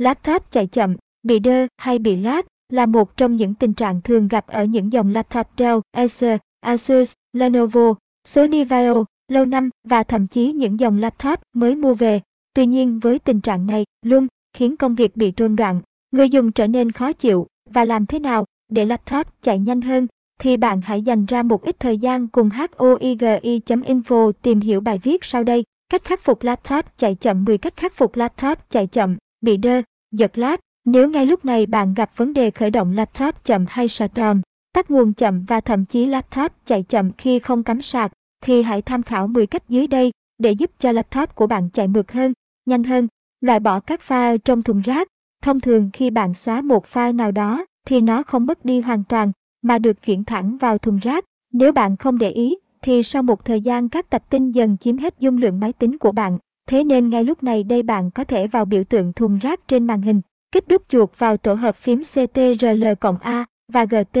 Laptop chạy chậm, bị đơ hay bị lag là một trong những tình trạng thường gặp ở những dòng laptop Dell, Acer, Asus, Lenovo, Sony Vaio, lâu năm và thậm chí những dòng laptop mới mua về. Tuy nhiên với tình trạng này luôn khiến công việc bị trôn đoạn, người dùng trở nên khó chịu và làm thế nào để laptop chạy nhanh hơn thì bạn hãy dành ra một ít thời gian cùng hoigi.info tìm hiểu bài viết sau đây. Cách khắc phục laptop chạy chậm 10 cách khắc phục laptop chạy chậm, bị đơ, giật lát. Nếu ngay lúc này bạn gặp vấn đề khởi động laptop chậm hay shutdown, tắt nguồn chậm và thậm chí laptop chạy chậm khi không cắm sạc, thì hãy tham khảo 10 cách dưới đây để giúp cho laptop của bạn chạy mượt hơn, nhanh hơn. Loại bỏ các file trong thùng rác. Thông thường khi bạn xóa một file nào đó thì nó không mất đi hoàn toàn mà được chuyển thẳng vào thùng rác. Nếu bạn không để ý thì sau một thời gian các tập tin dần chiếm hết dung lượng máy tính của bạn. Thế nên ngay lúc này đây bạn có thể vào biểu tượng thùng rác trên màn hình, kích đúp chuột vào tổ hợp phím CTRL cộng A và GT,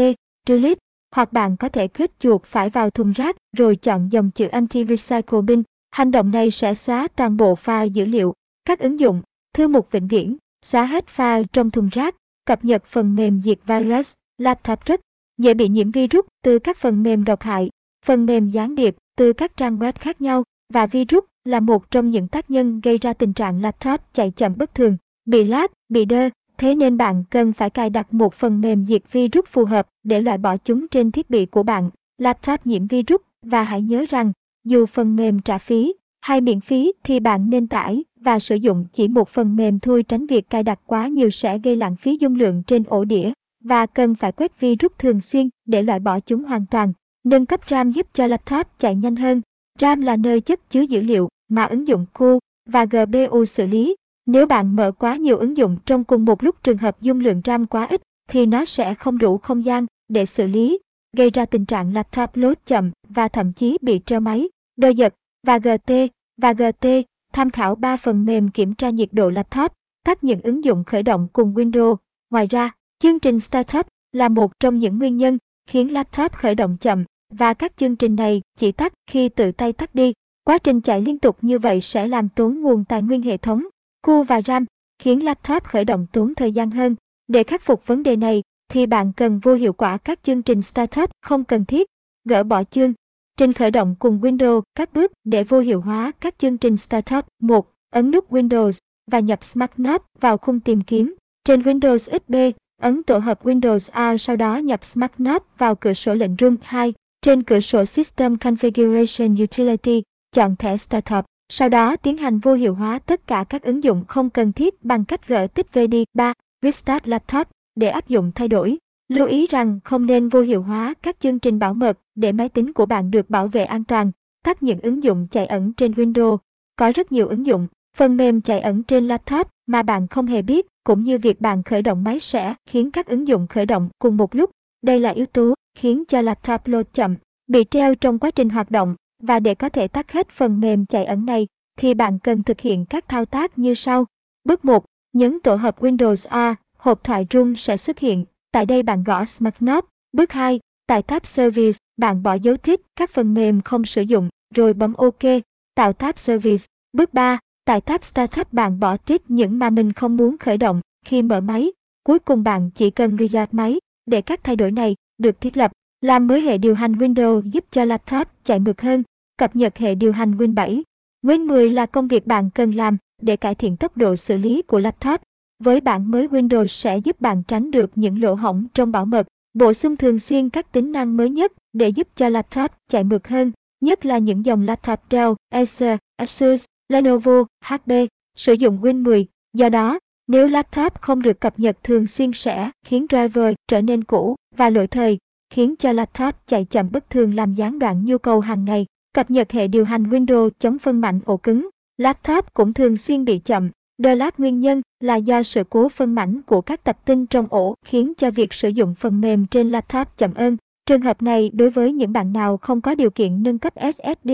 delete, hoặc bạn có thể kích chuột phải vào thùng rác rồi chọn dòng chữ anti-recycle bin. Hành động này sẽ xóa toàn bộ file dữ liệu, các ứng dụng, thư mục vĩnh viễn, xóa hết file trong thùng rác, cập nhật phần mềm diệt virus, laptop rất dễ bị nhiễm virus từ các phần mềm độc hại, phần mềm gián điệp từ các trang web khác nhau và virus là một trong những tác nhân gây ra tình trạng laptop chạy chậm bất thường, bị lag, bị đơ, thế nên bạn cần phải cài đặt một phần mềm diệt virus phù hợp để loại bỏ chúng trên thiết bị của bạn. Laptop nhiễm virus và hãy nhớ rằng, dù phần mềm trả phí hay miễn phí thì bạn nên tải và sử dụng chỉ một phần mềm thôi tránh việc cài đặt quá nhiều sẽ gây lãng phí dung lượng trên ổ đĩa và cần phải quét virus thường xuyên để loại bỏ chúng hoàn toàn. Nâng cấp RAM giúp cho laptop chạy nhanh hơn. RAM là nơi chất chứa dữ liệu mà ứng dụng khu và GPU xử lý. Nếu bạn mở quá nhiều ứng dụng trong cùng một lúc trường hợp dung lượng RAM quá ít thì nó sẽ không đủ không gian để xử lý, gây ra tình trạng laptop load chậm và thậm chí bị treo máy, đơ giật và GT và GT. Tham khảo 3 phần mềm kiểm tra nhiệt độ laptop, tắt những ứng dụng khởi động cùng Windows. Ngoài ra, chương trình Startup là một trong những nguyên nhân khiến laptop khởi động chậm và các chương trình này chỉ tắt khi tự tay tắt đi. Quá trình chạy liên tục như vậy sẽ làm tốn nguồn tài nguyên hệ thống, cu và RAM, khiến laptop khởi động tốn thời gian hơn. Để khắc phục vấn đề này, thì bạn cần vô hiệu quả các chương trình startup không cần thiết, gỡ bỏ chương trình khởi động cùng Windows các bước để vô hiệu hóa các chương trình startup. 1. Ấn nút Windows và nhập Smart Note vào khung tìm kiếm. Trên Windows XP, ấn tổ hợp Windows A sau đó nhập Smart Note vào cửa sổ lệnh room 2. Trên cửa sổ System Configuration Utility, chọn thẻ Startup. Sau đó tiến hành vô hiệu hóa tất cả các ứng dụng không cần thiết bằng cách gỡ tích về đi. 3. Restart Laptop để áp dụng thay đổi. Lưu ý rằng không nên vô hiệu hóa các chương trình bảo mật để máy tính của bạn được bảo vệ an toàn. Tắt những ứng dụng chạy ẩn trên Windows. Có rất nhiều ứng dụng, phần mềm chạy ẩn trên laptop mà bạn không hề biết, cũng như việc bạn khởi động máy sẽ khiến các ứng dụng khởi động cùng một lúc. Đây là yếu tố khiến cho laptop load chậm, bị treo trong quá trình hoạt động và để có thể tắt hết phần mềm chạy ẩn này thì bạn cần thực hiện các thao tác như sau. Bước 1. Nhấn tổ hợp Windows A, hộp thoại rung sẽ xuất hiện. Tại đây bạn gõ Smart Knob. Bước 2. Tại tab Service, bạn bỏ dấu thích các phần mềm không sử dụng, rồi bấm OK, tạo tab Service. Bước 3. Tại tab Startup bạn bỏ tích những mà mình không muốn khởi động khi mở máy. Cuối cùng bạn chỉ cần restart máy để các thay đổi này được thiết lập. Làm mới hệ điều hành Windows giúp cho laptop chạy mượt hơn. Cập nhật hệ điều hành Win 7. Win 10 là công việc bạn cần làm để cải thiện tốc độ xử lý của laptop. Với bản mới Windows sẽ giúp bạn tránh được những lỗ hổng trong bảo mật, bổ sung thường xuyên các tính năng mới nhất để giúp cho laptop chạy mượt hơn, nhất là những dòng laptop Dell, Acer, Asus, Lenovo, HP, sử dụng Win 10. Do đó, nếu laptop không được cập nhật thường xuyên sẽ khiến driver trở nên cũ và lỗi thời, khiến cho laptop chạy chậm bất thường làm gián đoạn nhu cầu hàng ngày. Cập nhật hệ điều hành Windows chống phân mảnh ổ cứng, laptop cũng thường xuyên bị chậm. Đôi lát nguyên nhân là do sự cố phân mảnh của các tập tin trong ổ khiến cho việc sử dụng phần mềm trên laptop chậm hơn. Trường hợp này đối với những bạn nào không có điều kiện nâng cấp SSD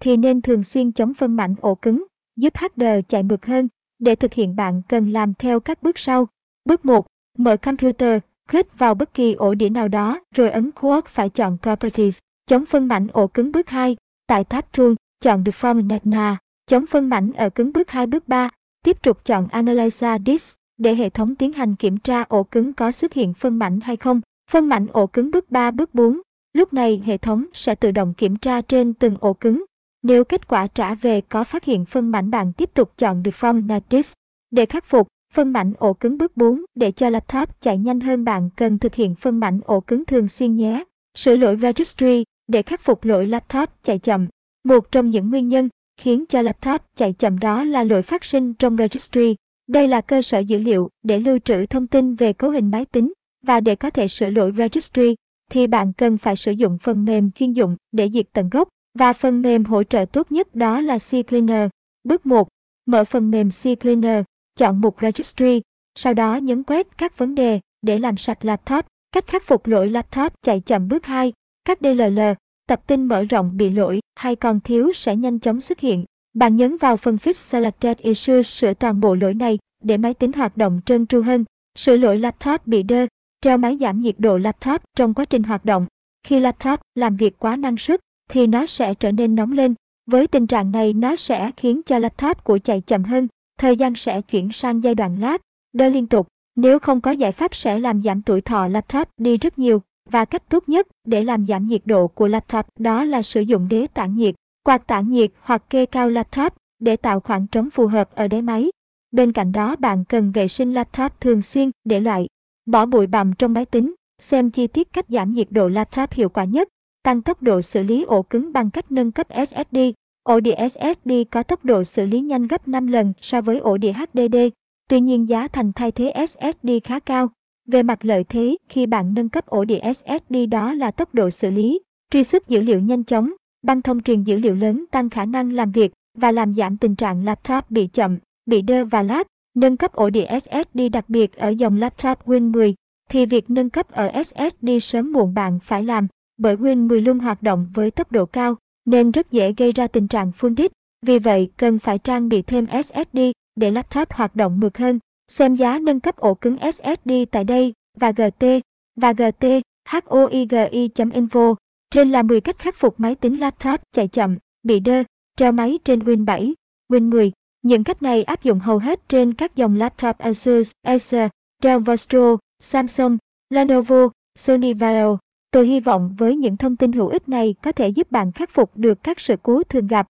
thì nên thường xuyên chống phân mảnh ổ cứng, giúp HD chạy mượt hơn. Để thực hiện bạn cần làm theo các bước sau. Bước 1. Mở computer, click vào bất kỳ ổ đĩa nào đó rồi ấn Quark phải chọn Properties, chống phân mảnh ổ cứng bước 2. Tại tab Tool, chọn Deform Netna, chống phân mảnh ở cứng bước 2 bước 3. Tiếp tục chọn Analyze Disk để hệ thống tiến hành kiểm tra ổ cứng có xuất hiện phân mảnh hay không. Phân mảnh ổ cứng bước 3 bước 4. Lúc này hệ thống sẽ tự động kiểm tra trên từng ổ cứng. Nếu kết quả trả về có phát hiện phân mảnh bạn tiếp tục chọn Deform Matrix. Để khắc phục, phân mảnh ổ cứng bước 4 để cho laptop chạy nhanh hơn bạn cần thực hiện phân mảnh ổ cứng thường xuyên nhé. Sửa lỗi registry để khắc phục lỗi laptop chạy chậm. Một trong những nguyên nhân khiến cho laptop chạy chậm đó là lỗi phát sinh trong registry. Đây là cơ sở dữ liệu để lưu trữ thông tin về cấu hình máy tính và để có thể sửa lỗi registry thì bạn cần phải sử dụng phần mềm chuyên dụng để diệt tận gốc và phần mềm hỗ trợ tốt nhất đó là CCleaner. Bước 1. Mở phần mềm CCleaner, chọn mục Registry, sau đó nhấn quét các vấn đề để làm sạch laptop. Cách khắc phục lỗi laptop chạy chậm bước 2. Các DLL, tập tin mở rộng bị lỗi hay còn thiếu sẽ nhanh chóng xuất hiện. Bạn nhấn vào phần Fix Selected Issues sửa toàn bộ lỗi này để máy tính hoạt động trơn tru hơn. Sửa lỗi laptop bị đơ, treo máy giảm nhiệt độ laptop trong quá trình hoạt động. Khi laptop làm việc quá năng suất thì nó sẽ trở nên nóng lên. Với tình trạng này nó sẽ khiến cho laptop của chạy chậm hơn, thời gian sẽ chuyển sang giai đoạn lát đơ liên tục. Nếu không có giải pháp sẽ làm giảm tuổi thọ laptop đi rất nhiều và cách tốt nhất để làm giảm nhiệt độ của laptop đó là sử dụng đế tản nhiệt, quạt tản nhiệt hoặc kê cao laptop để tạo khoảng trống phù hợp ở đáy máy. Bên cạnh đó bạn cần vệ sinh laptop thường xuyên để loại bỏ bụi bặm trong máy tính, xem chi tiết cách giảm nhiệt độ laptop hiệu quả nhất, tăng tốc độ xử lý ổ cứng bằng cách nâng cấp SSD. Ổ đĩa SSD có tốc độ xử lý nhanh gấp 5 lần so với ổ đĩa HDD, tuy nhiên giá thành thay thế SSD khá cao. Về mặt lợi thế, khi bạn nâng cấp ổ đĩa SSD đó là tốc độ xử lý, truy xuất dữ liệu nhanh chóng, băng thông truyền dữ liệu lớn tăng khả năng làm việc và làm giảm tình trạng laptop bị chậm, bị đơ và lag. Nâng cấp ổ đĩa SSD đặc biệt ở dòng laptop Win 10 thì việc nâng cấp ở SSD sớm muộn bạn phải làm bởi Win 10 luôn hoạt động với tốc độ cao nên rất dễ gây ra tình trạng full disk. Vì vậy, cần phải trang bị thêm SSD để laptop hoạt động mượt hơn. Xem giá nâng cấp ổ cứng SSD tại đây và GT và GT hoigi.info. Trên là 10 cách khắc phục máy tính laptop chạy chậm, bị đơ, treo máy trên Win 7, Win 10. Những cách này áp dụng hầu hết trên các dòng laptop Asus, Acer, Dell Vostro, Samsung, Lenovo, Sony Vaio. Tôi hy vọng với những thông tin hữu ích này có thể giúp bạn khắc phục được các sự cố thường gặp.